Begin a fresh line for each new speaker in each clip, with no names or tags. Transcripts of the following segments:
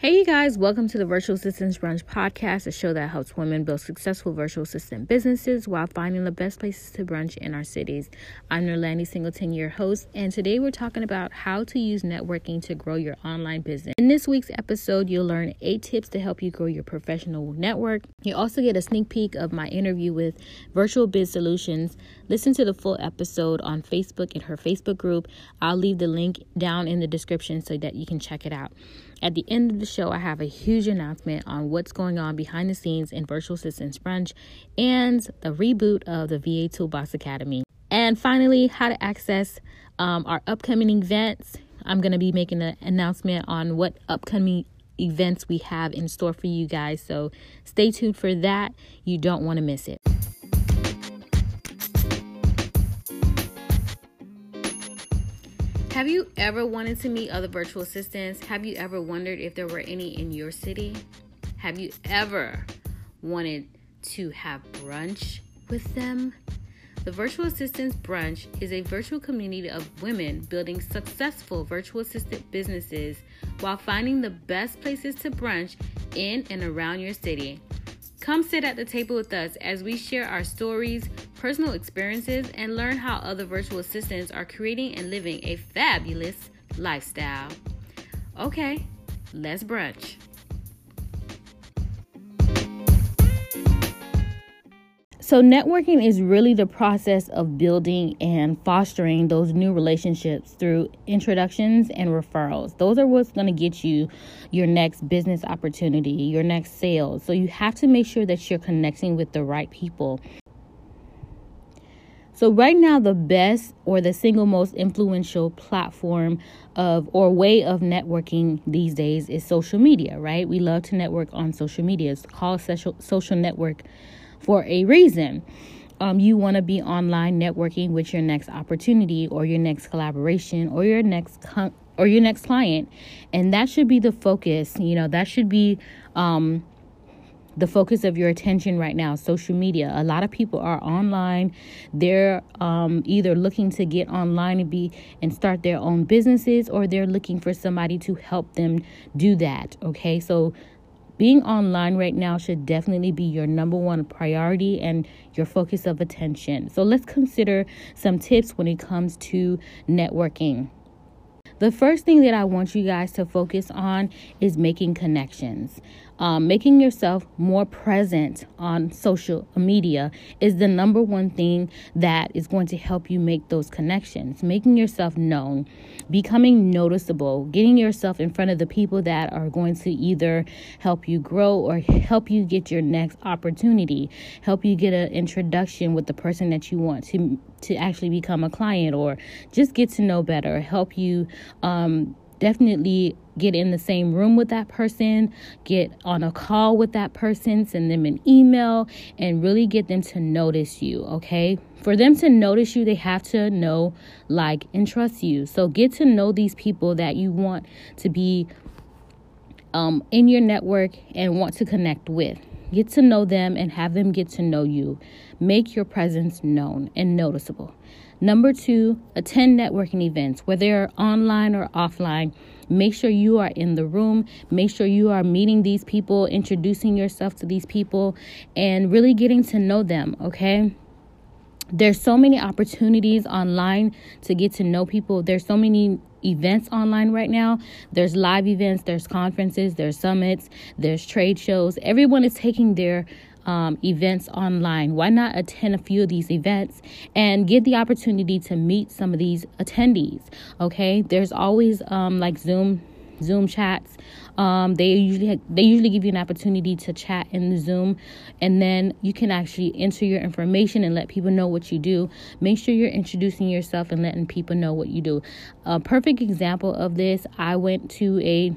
Hey, you guys, welcome to the Virtual Assistants Brunch podcast, a show that helps women build successful virtual assistant businesses while finding the best places to brunch in our cities. I'm Nirlande Singleton, your host, and today we're talking about how to use networking to grow your online business. In this week's episode, you'll learn eight tips to help you grow your professional network. You also get a sneak peek of my interview with Virtual Biz Solutions. Listen to the full episode on Facebook in her Facebook group. I'll leave the link down in the description so that you can check it out. At the end of the show, I have a huge announcement on what's going on behind the scenes in Virtual Assistants Brunch and the reboot of the VA Toolbox Academy. And finally, how to access um, our upcoming events. I'm going to be making an announcement on what upcoming events we have in store for you guys. So stay tuned for that. You don't want to miss it. Have you ever wanted to meet other virtual assistants? Have you ever wondered if there were any in your city? Have you ever wanted to have brunch with them? The Virtual Assistants Brunch is a virtual community of women building successful virtual assistant businesses while finding the best places to brunch in and around your city. Come sit at the table with us as we share our stories, personal experiences, and learn how other virtual assistants are creating and living a fabulous lifestyle. Okay, let's brunch. So, networking is really the process of building and fostering those new relationships through introductions and referrals. Those are what's going to get you your next business opportunity, your next sales. So, you have to make sure that you're connecting with the right people. So, right now, the best or the single most influential platform of or way of networking these days is social media, right? We love to network on social media. It's called social, social network for a reason. Um, you want to be online networking with your next opportunity or your next collaboration or your next con- or your next client, and that should be the focus. You know that should be um, the focus of your attention right now social media a lot of people are online they're um, either looking to get online and be and start their own businesses or they're looking for somebody to help them do that okay so being online right now should definitely be your number one priority and your focus of attention. So let's consider some tips when it comes to networking. The first thing that I want you guys to focus on is making connections. Um, making yourself more present on social media is the number one thing that is going to help you make those connections. Making yourself known, becoming noticeable, getting yourself in front of the people that are going to either help you grow or help you get your next opportunity, help you get an introduction with the person that you want to to actually become a client or just get to know better, help you um, definitely get in the same room with that person, get on a call with that person, send them an email, and really get them to notice you, okay? For them to notice you, they have to know, like, and trust you. So get to know these people that you want to be um, in your network and want to connect with. Get to know them and have them get to know you. Make your presence known and noticeable. Number two, attend networking events, whether they're online or offline. Make sure you are in the room. Make sure you are meeting these people, introducing yourself to these people, and really getting to know them, okay? There's so many opportunities online to get to know people. There's so many events online right now. There's live events, there's conferences, there's summits, there's trade shows. Everyone is taking their um, events online. Why not attend a few of these events and get the opportunity to meet some of these attendees? Okay, there's always um, like Zoom Zoom chats. Um, they usually they usually give you an opportunity to chat in the Zoom, and then you can actually enter your information and let people know what you do. Make sure you're introducing yourself and letting people know what you do. A perfect example of this: I went to a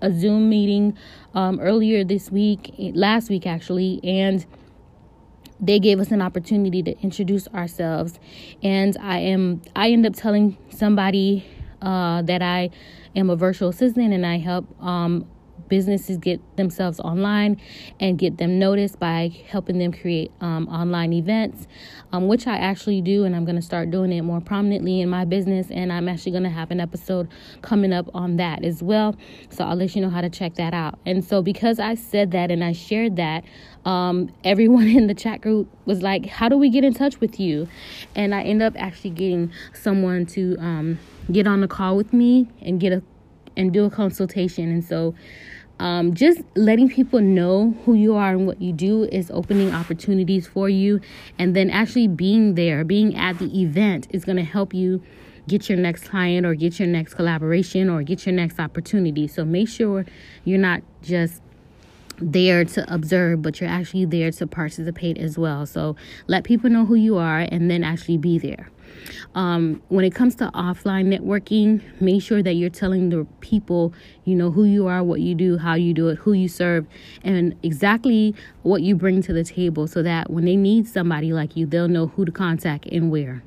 a Zoom meeting um, earlier this week, last week actually, and they gave us an opportunity to introduce ourselves. And I am I end up telling somebody uh, that I am a virtual assistant and I help um, businesses get themselves online and get them noticed by helping them create um, online events, um, which I actually do, and I'm going to start doing it more prominently in my business. And I'm actually going to have an episode coming up on that as well. So I'll let you know how to check that out. And so, because I said that and I shared that, um, everyone in the chat group was like, How do we get in touch with you? And I end up actually getting someone to um, get on the call with me and get a and do a consultation. And so um, just letting people know who you are and what you do is opening opportunities for you. And then actually being there, being at the event is going to help you get your next client or get your next collaboration or get your next opportunity. So make sure you're not just there to observe, but you're actually there to participate as well. So let people know who you are and then actually be there. Um, when it comes to offline networking, make sure that you're telling the people, you know, who you are, what you do, how you do it, who you serve, and exactly what you bring to the table so that when they need somebody like you, they'll know who to contact and where.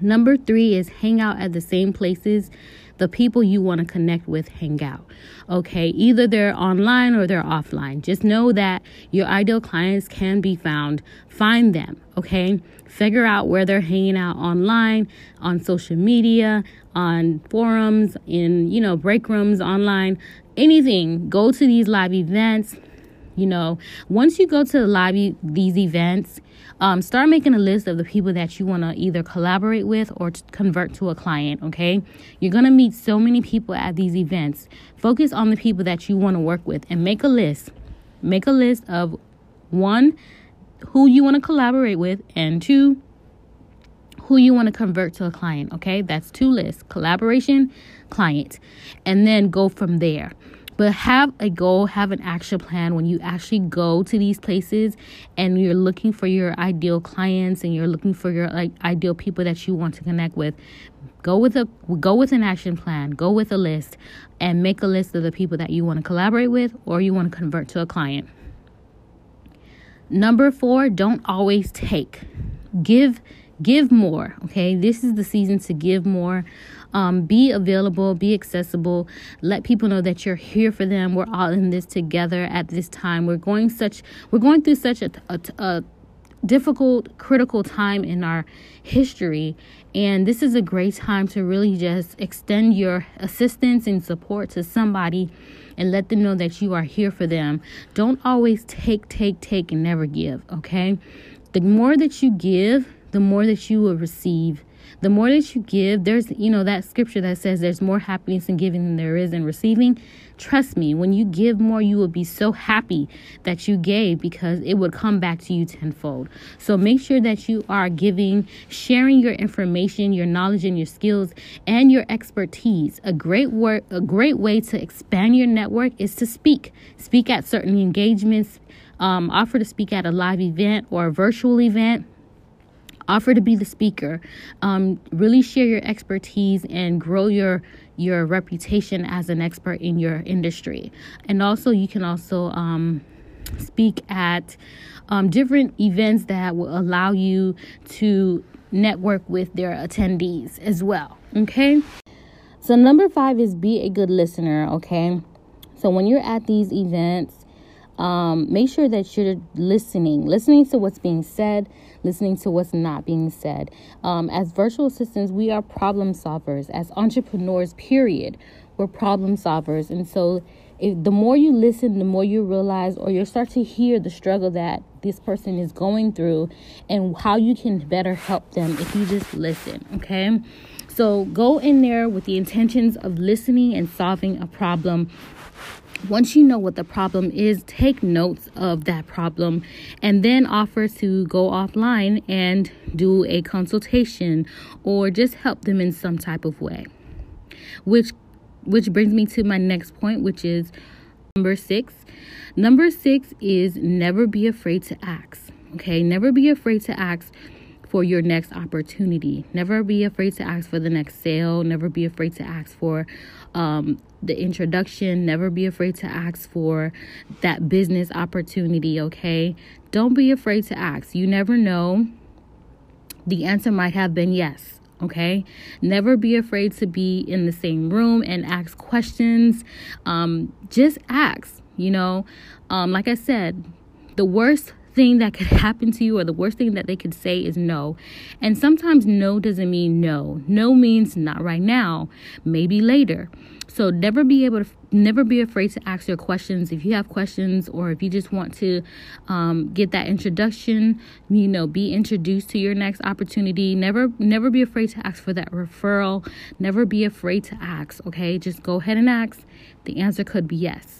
Number three is hang out at the same places the people you want to connect with hang out. Okay, either they're online or they're offline. Just know that your ideal clients can be found. Find them, okay? Figure out where they're hanging out online, on social media, on forums, in, you know, break rooms online, anything. Go to these live events. You know, once you go to the live these events, um, start making a list of the people that you want to either collaborate with or convert to a client. Okay, you're gonna meet so many people at these events. Focus on the people that you want to work with and make a list. Make a list of one, who you want to collaborate with, and two, who you want to convert to a client. Okay, that's two lists collaboration, client, and then go from there. But have a goal, have an action plan when you actually go to these places and you're looking for your ideal clients and you're looking for your like ideal people that you want to connect with. Go with a go with an action plan, go with a list and make a list of the people that you want to collaborate with or you want to convert to a client. Number 4, don't always take. Give give more, okay? This is the season to give more. Um, be available, be accessible. Let people know that you're here for them. We're all in this together at this time. We're going such we're going through such a, a, a difficult, critical time in our history. And this is a great time to really just extend your assistance and support to somebody and let them know that you are here for them. Don't always take, take, take, and never give, okay? The more that you give, the more that you will receive the more that you give, there's, you know, that scripture that says there's more happiness in giving than there is in receiving. Trust me, when you give more, you will be so happy that you gave because it would come back to you tenfold. So make sure that you are giving, sharing your information, your knowledge and your skills and your expertise. A great work, a great way to expand your network is to speak. Speak at certain engagements, um, offer to speak at a live event or a virtual event offer to be the speaker. Um, really share your expertise and grow your your reputation as an expert in your industry. And also you can also um, speak at um, different events that will allow you to network with their attendees as well okay? So number five is be a good listener okay? So when you're at these events um, make sure that you're listening, listening to what's being said, listening to what's not being said. Um, as virtual assistants, we are problem solvers. As entrepreneurs, period, we're problem solvers. And so, if the more you listen, the more you realize, or you start to hear the struggle that this person is going through, and how you can better help them if you just listen. Okay. So go in there with the intentions of listening and solving a problem once you know what the problem is, take notes of that problem and then offer to go offline and do a consultation or just help them in some type of way. Which which brings me to my next point, which is number 6. Number 6 is never be afraid to ask. Okay? Never be afraid to ask for your next opportunity. Never be afraid to ask for the next sale. Never be afraid to ask for um, the introduction. Never be afraid to ask for that business opportunity, okay? Don't be afraid to ask. You never know. The answer might have been yes. Okay, never be afraid to be in the same room and ask questions. Um, just ask, you know. Um, like I said, the worst thing that could happen to you or the worst thing that they could say is no. And sometimes no doesn't mean no. No means not right now, maybe later. So never be able to never be afraid to ask your questions if you have questions or if you just want to um, get that introduction you know be introduced to your next opportunity never never be afraid to ask for that referral never be afraid to ask okay just go ahead and ask the answer could be yes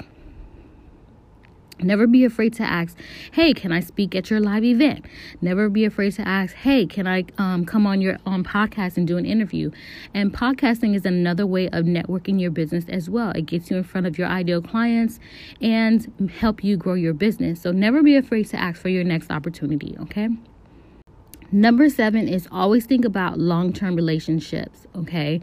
Never be afraid to ask, "Hey, can I speak at your live event?" Never be afraid to ask, "Hey, can I um, come on your on podcast and do an interview?" And podcasting is another way of networking your business as well. It gets you in front of your ideal clients and help you grow your business. So never be afraid to ask for your next opportunity. Okay. Number seven is always think about long term relationships. Okay.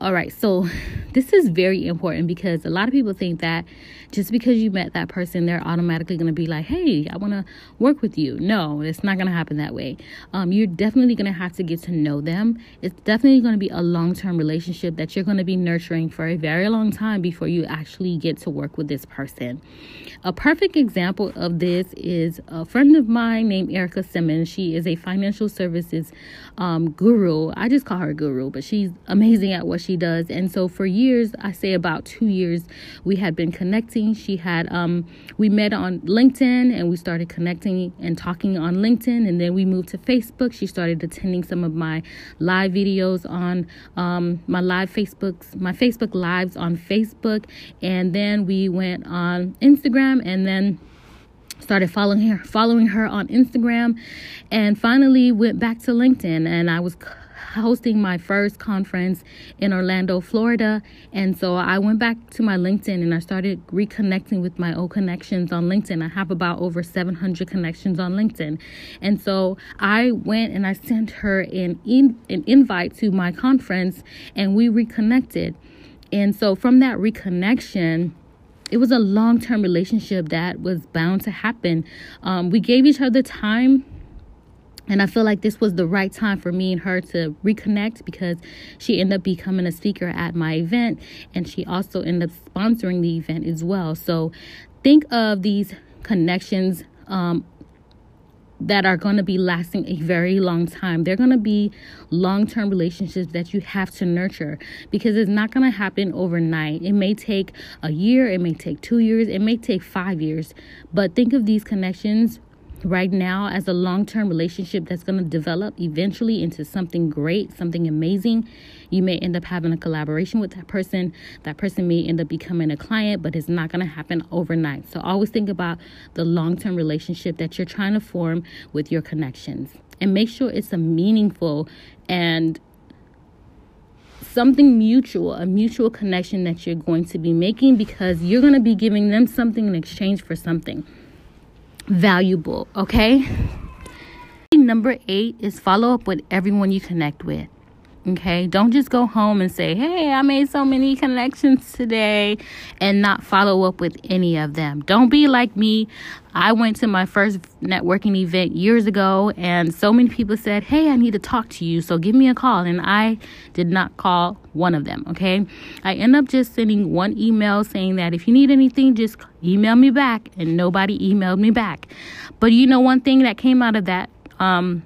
All right, so this is very important because a lot of people think that just because you met that person, they're automatically going to be like, hey, I want to work with you. No, it's not going to happen that way. Um, you're definitely going to have to get to know them. It's definitely going to be a long term relationship that you're going to be nurturing for a very long time before you actually get to work with this person. A perfect example of this is a friend of mine named Erica Simmons. She is a financial services um, guru. I just call her guru, but she's amazing at what she does. And so for years, I say about two years, we had been connecting. She had, um, we met on LinkedIn and we started connecting and talking on LinkedIn. And then we moved to Facebook. She started attending some of my live videos on um, my live Facebooks, my Facebook lives on Facebook. And then we went on Instagram and then started following her following her on Instagram and finally went back to LinkedIn and I was hosting my first conference in Orlando, Florida. And so I went back to my LinkedIn and I started reconnecting with my old connections on LinkedIn. I have about over 700 connections on LinkedIn. And so I went and I sent her an, in, an invite to my conference and we reconnected. And so from that reconnection, it was a long term relationship that was bound to happen. Um, we gave each other time. And I feel like this was the right time for me and her to reconnect because she ended up becoming a speaker at my event and she also ended up sponsoring the event as well. So think of these connections um, that are going to be lasting a very long time. They're going to be long term relationships that you have to nurture because it's not going to happen overnight. It may take a year, it may take two years, it may take five years. But think of these connections right now as a long term relationship that's going to develop eventually into something great, something amazing. You may end up having a collaboration with that person. That person may end up becoming a client, but it's not going to happen overnight. So always think about the long term relationship that you're trying to form with your connections and make sure it's a meaningful and something mutual, a mutual connection that you're going to be making because you're going to be giving them something in exchange for something valuable, okay? Number eight is follow up with everyone you connect with. Okay, don't just go home and say, Hey, I made so many connections today and not follow up with any of them. Don't be like me. I went to my first networking event years ago, and so many people said, Hey, I need to talk to you, so give me a call. And I did not call one of them. Okay, I end up just sending one email saying that if you need anything, just email me back, and nobody emailed me back. But you know, one thing that came out of that, um,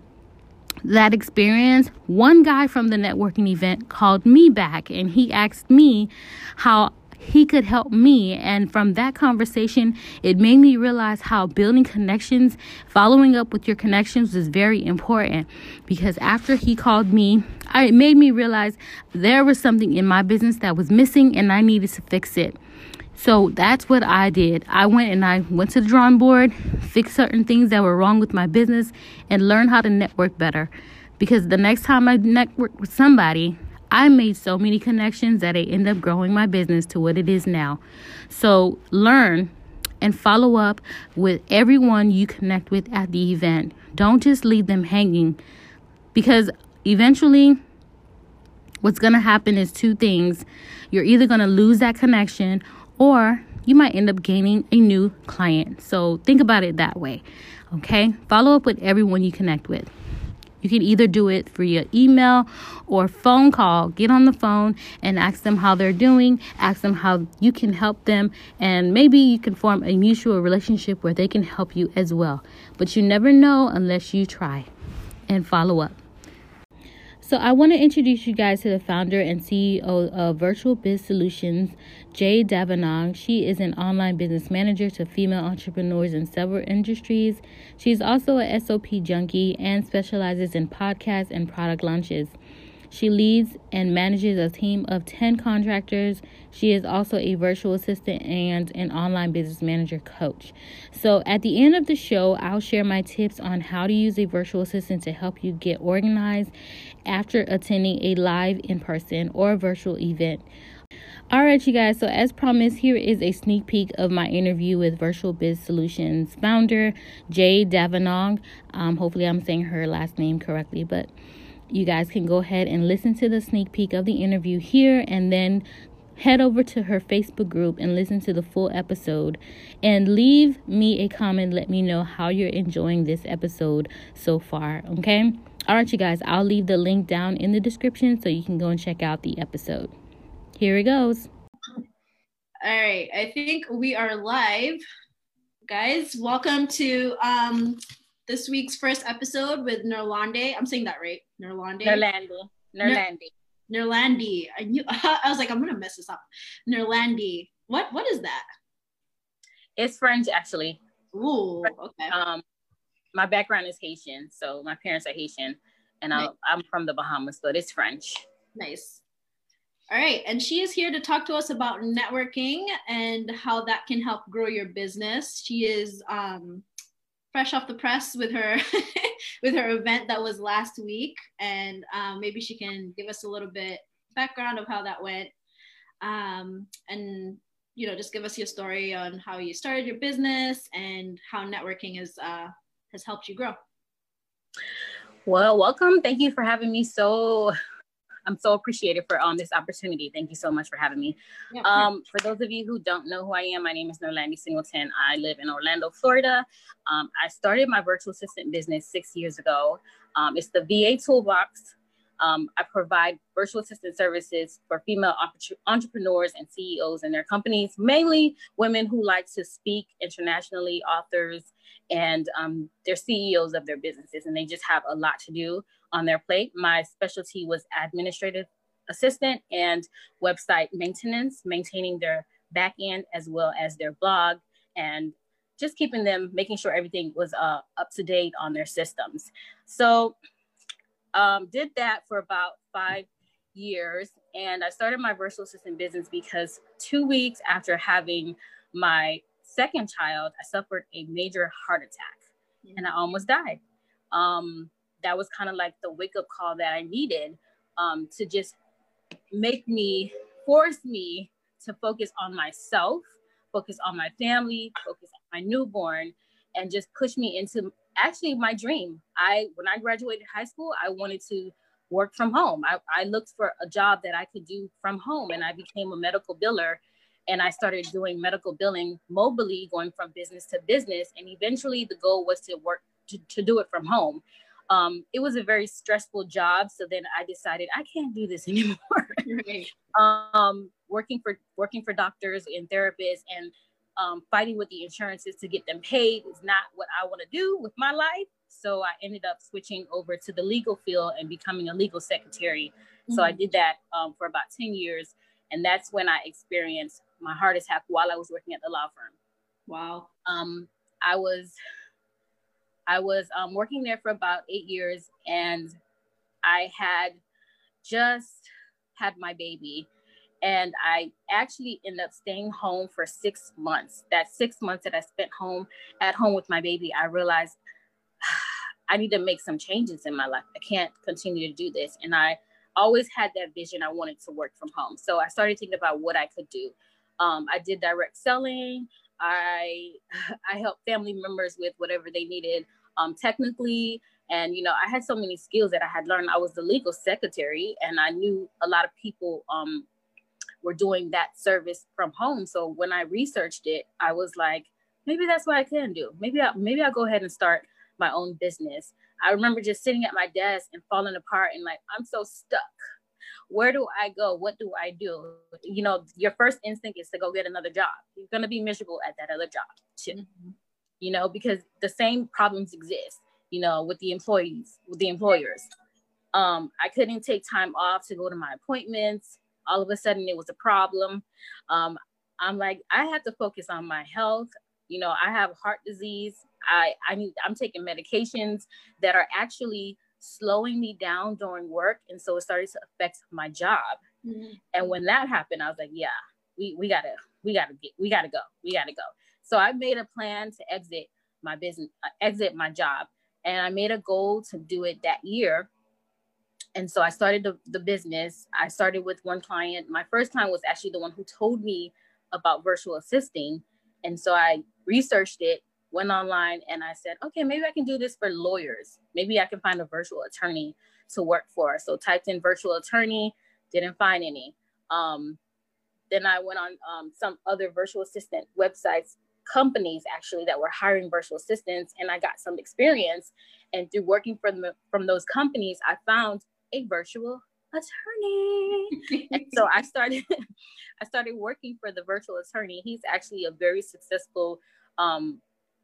that experience, one guy from the networking event called me back and he asked me how he could help me. And from that conversation, it made me realize how building connections, following up with your connections is very important. Because after he called me, it made me realize there was something in my business that was missing and I needed to fix it. So that's what I did. I went and I went to the drawing board, fixed certain things that were wrong with my business, and learned how to network better. Because the next time I network with somebody, I made so many connections that I ended up growing my business to what it is now. So learn and follow up with everyone you connect with at the event. Don't just leave them hanging because eventually what's going to happen is two things. You're either going to lose that connection or you might end up gaining a new client. So think about it that way. Okay? Follow up with everyone you connect with. You can either do it via email or phone call. Get on the phone and ask them how they're doing, ask them how you can help them, and maybe you can form a mutual relationship where they can help you as well. But you never know unless you try and follow up. So, I want to introduce you guys to the founder and CEO of Virtual Biz Solutions, Jei Davignon. She is an online business manager to female entrepreneurs in several industries. She's also a SOP junkie and specializes in podcasts and product launches. She leads and manages a team of 10 contractors. She is also a virtual assistant and an online business manager coach. So, at the end of the show, I'll share my tips on how to use a virtual assistant to help you get organized after attending a live in person or virtual event. All right, you guys. So, as promised, here is a sneak peek of my interview with Virtual Biz Solutions founder Jei Davignon. Um, hopefully, I'm saying her last name correctly, but you guys can go ahead and listen to the sneak peek of the interview here and then head over to her Facebook group and listen to the full episode and leave me a comment. Let me know how you're enjoying this episode so far. Okay. All right, you guys, I'll leave the link down in the description so you can go and check out the episode. Here it goes.
All right. I think we are live. Guys, welcome to um this week's first episode with Nerlande. I'm saying that right. Nerlande.
Nerlande. Nerlande.
Nerlandi. I knew I was like, I'm gonna mess this up. Nerlandi. What what is that?
It's French actually.
Ooh, okay.
Um my background is Haitian, so my parents are Haitian and nice. I'm from the Bahamas, but it's French.
Nice. All right, and she is here to talk to us about networking and how that can help grow your business. She is um, fresh off the press with her with her event that was last week, and um, maybe she can give us a little bit background of how that went, um, and you know just give us your story on how you started your business and how networking is uh, has helped you grow.
Well, welcome. Thank you for having me so I'm so appreciative for um, this opportunity. Thank you so much for having me. Yeah, um, for those of you who don't know who I am, my name is Nirlande Singleton. I live in Orlando, Florida. Um, I started my virtual assistant business six years ago. Um, it's the VA Toolbox. Um, I provide virtual assistant services for female entrepreneurs and CEOs in their companies, mainly women who like to speak internationally, authors, and um, they're CEOs of their businesses, and they just have a lot to do on their plate. My specialty was administrative assistant and website maintenance, maintaining their back end as well as their blog, and just keeping them, making sure everything was uh, up to date on their systems. So, um, did that for about five years, and I started my virtual assistant business because two weeks after having my second child, I suffered a major heart attack mm-hmm. and I almost died. Um, that was kind of like the wake up call that I needed um, to just make me, force me to focus on myself, focus on my family, focus on my newborn, and just push me into actually my dream. I, when I graduated high school, I wanted to work from home. I, I looked for a job that I could do from home and I became a medical biller and I started doing medical billing mobily, going from business to business. And eventually, the goal was to work to, to do it from home. Um, it was a very stressful job. So then I decided I can't do this anymore. um, working for working for doctors and therapists and um, fighting with the insurances to get them paid is not what I want to do with my life. So I ended up switching over to the legal field and becoming a legal secretary. Mm-hmm. So I mm-hmm. did that um, for about 10 years. And that's when I experienced my heart attack while I was working at the law firm.
Wow.
Um, I was I was um, working there for about eight years, and I had just had my baby, and I actually ended up staying home for six months. That six months that I spent home at home with my baby, I realized I need to make some changes in my life. I can't continue to do this, and I always had that vision. I wanted to work from home, so I started thinking about what I could do. Um, I did direct selling. I I helped family members with whatever they needed um, technically. And you know, I had so many skills that I had learned. I was the legal secretary, and I knew a lot of people um, were doing that service from home. So when I researched it, I was like, maybe that's what I can do. Maybe I maybe I'll go ahead and start my own business. I remember just sitting at my desk and falling apart and like, I'm so stuck. Where do I go? What do I do? You know, your first instinct is to go get another job. You're going to be miserable at that other job too, mm-hmm. you know, because the same problems exist, you know, with the employees, with the employers. Um, I couldn't take time off to go to my appointments. All of a sudden, it was a problem. Um, I'm like, I have to focus on my health. You know, I have heart disease. I I need I'm taking medications that are actually slowing me down during work, and so it started to affect my job. Mm-hmm. And when that happened, I was like, yeah, we we gotta we gotta get we gotta go we gotta go. So I made a plan to exit my business, uh, exit my job, and I made a goal to do it that year. And so I started the, the business. I started with one client. My first client was actually the one who told me about virtual assisting. And so I researched it, went online, and I said, okay, maybe I can do this for lawyers. Maybe I can find a virtual attorney to work for. So typed in virtual attorney, didn't find any. Um, then I went on um, some other virtual assistant websites, companies actually that were hiring virtual assistants, and I got some experience. And through working from the, from those companies, I found a virtual attorney. and so I started I started working for the virtual attorney. He's actually a very successful um,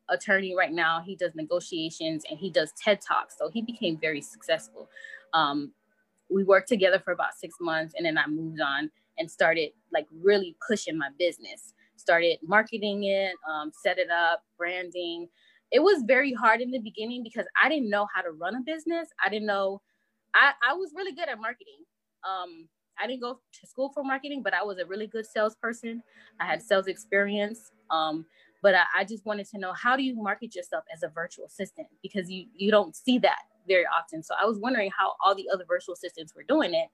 attorney right now. He does negotiations and he does TED Talks. So he became very successful. Um, we worked together for about six months and then I moved on and started like really pushing my business. Started marketing it, um, set it up, branding. It was very hard in the beginning because I didn't know how to run a business. I didn't know I, I was really good at marketing. Um, I didn't go to school for marketing, but I was a really good salesperson. I had sales experience. Um, but I, I, just wanted to know how do you market yourself as a virtual assistant because you you don't see that very often. So I was wondering how all the other virtual assistants were doing it.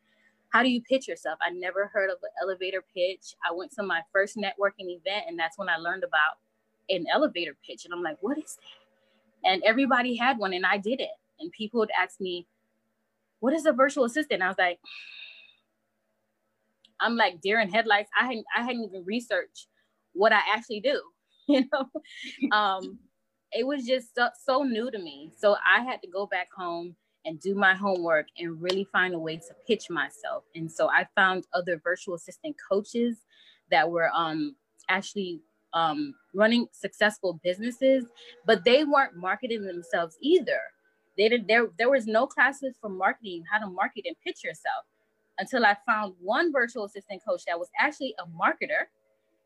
How do you pitch yourself? I never heard of an elevator pitch. I went to my first networking event, and that's when I learned about an elevator pitch. And I'm like, what is that? And everybody had one, and I did it. And people would ask me, what is a virtual assistant? I was like, I'm like deer in headlights. I hadn't I hadn't even researched what I actually do. You know, um, it was just so, so new to me. So I had to go back home and do my homework and really find a way to pitch myself. And so I found other virtual assistant coaches that were um, actually um, running successful businesses, but they weren't marketing themselves either. They did there there was no classes for marketing, how to market and pitch yourself until I found one virtual assistant coach that was actually a marketer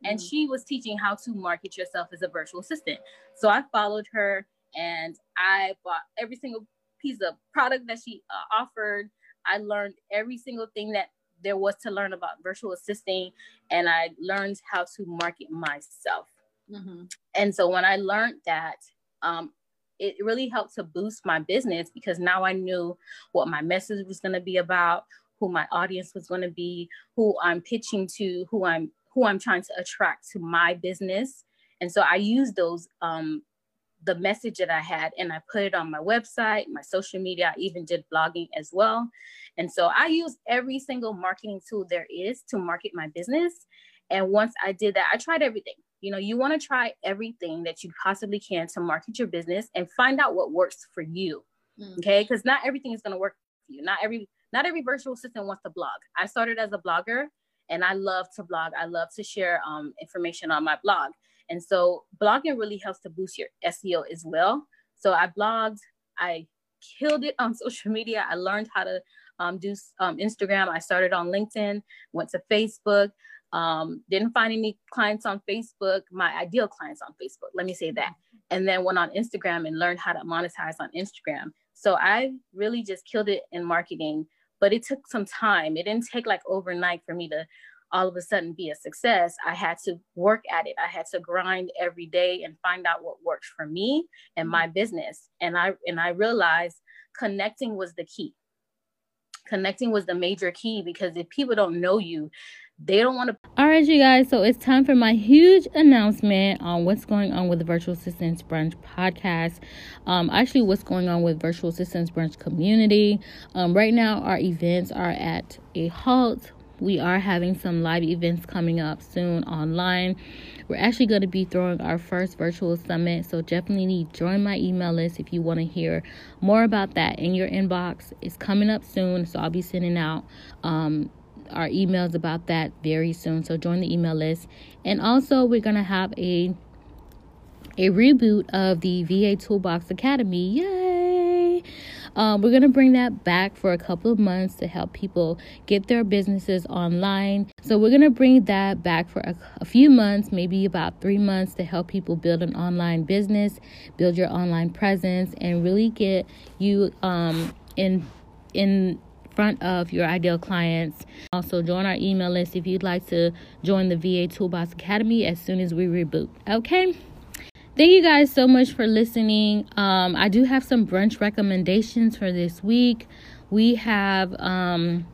and mm-hmm. she was teaching how to market yourself as a virtual assistant. So I followed her and I bought every single piece of product that she uh, offered. I learned every single thing that there was to learn about virtual assisting and I learned how to market myself. Mm-hmm. And so when I learned that, um, it really helped to boost my business because now I knew what my message was going to be about, who my audience was going to be, who I'm pitching to, who I'm who I'm trying to attract to my business. And so I used those um, the message that I had and I put it on my website, my social media, I even did blogging as well. And so I used every single marketing tool there is to market my business. And once I did that, I tried everything. You know, you want to try everything that you possibly can to market your business and find out what works for you. Mm. Okay. Because not everything is going to work for you. Not every not every virtual assistant wants to blog. I started as a blogger and I love to blog. I love to share um, information on my blog. And so blogging really helps to boost your SEO as well. So I blogged, I killed it on social media. I learned how to um, do um, Instagram. I started on LinkedIn, went to Facebook. Um, didn't find any clients on Facebook, my ideal clients on Facebook, let me say that. And then went on Instagram and learned how to monetize on Instagram. So I really just killed it in marketing, but it took some time. It didn't take like overnight for me to all of a sudden be a success. I had to work at it. I had to grind every day and find out what works for me and my business. And I and I realized connecting was the key. Connecting was the major key because if people don't know you, they don't want to.
All right, you guys. So it's time for my huge announcement on what's going on with the Virtual Assistants Brunch podcast. Um, actually, what's going on with Virtual Assistants Brunch community. Um, right now, our events are at a halt we are having some live events coming up soon online. We're actually going to be throwing our first virtual summit, so definitely join my email list if you want to hear more about that in your inbox. It's coming up soon, so I'll be sending out um, our emails about that very soon. So join the email list, and also we're going to have a a reboot of the VA Toolbox Academy. Yay! Um, we're going to bring that back for a couple of months to help people get their businesses online. So, we're going to bring that back for a, a few months, maybe about three months, to help people build an online business, build your online presence, and really get you um, in in front of your ideal clients. Also, join our email list if you'd like to join the VA Toolbox Academy as soon as we reboot. Okay. Thank you guys so much for listening. Um, I do have some brunch recommendations for this week. We have um,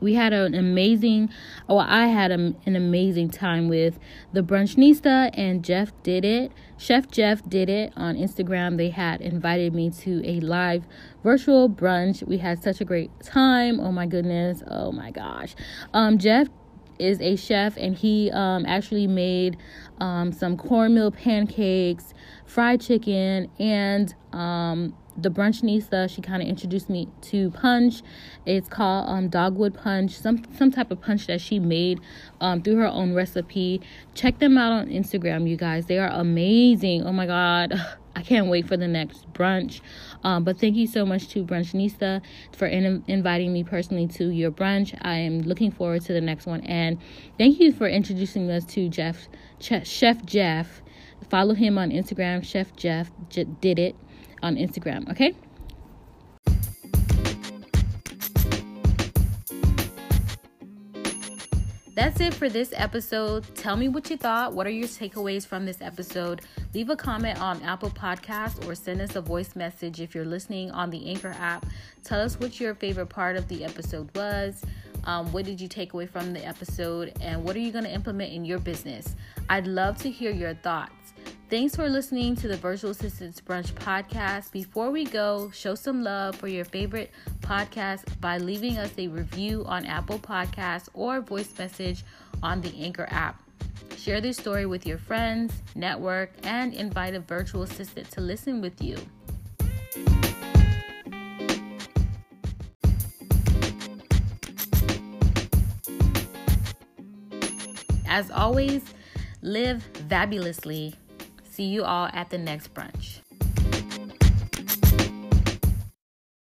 we had an amazing oh i had a, an amazing time with the brunchnista and jeff did it. Chef jeff did it on instagram. They had invited me to a live virtual brunch. We had such a great time. Oh my goodness. Oh my gosh. Um jeff is a chef and he um, actually made um, some cornmeal pancakes, fried chicken, and um, the brunchnista. She kind of introduced me to punch. It's called um, dogwood punch, some some type of punch that she made um, through her own recipe. Check them out on Instagram, you guys. They are amazing. Oh my god. I can't wait for the next brunch. Um, but thank you so much to Brunchnista for in- inviting me personally to your brunch. I am looking forward to the next one. And thank you for introducing us to Jeff, Ch- Chef Jeff. Follow him on Instagram, Chef Jeff J- did it on Instagram. Okay. That's it for this episode. Tell me what you thought. What are your takeaways from this episode? Leave a comment on Apple Podcasts or send us a voice message if you're listening on the Anchor app. Tell us what your favorite part of the episode was. Um, what did you take away from the episode? And what are you going to implement in your business? I'd love to hear your thoughts. Thanks for listening to the Virtual Assistants Brunch podcast. Before we go, show some love for your favorite podcast by leaving us a review on Apple Podcasts or voice message on the Anchor app. Share this story with your friends, network, and invite a virtual assistant to listen with you. As always, live fabulously See you all at the next brunch.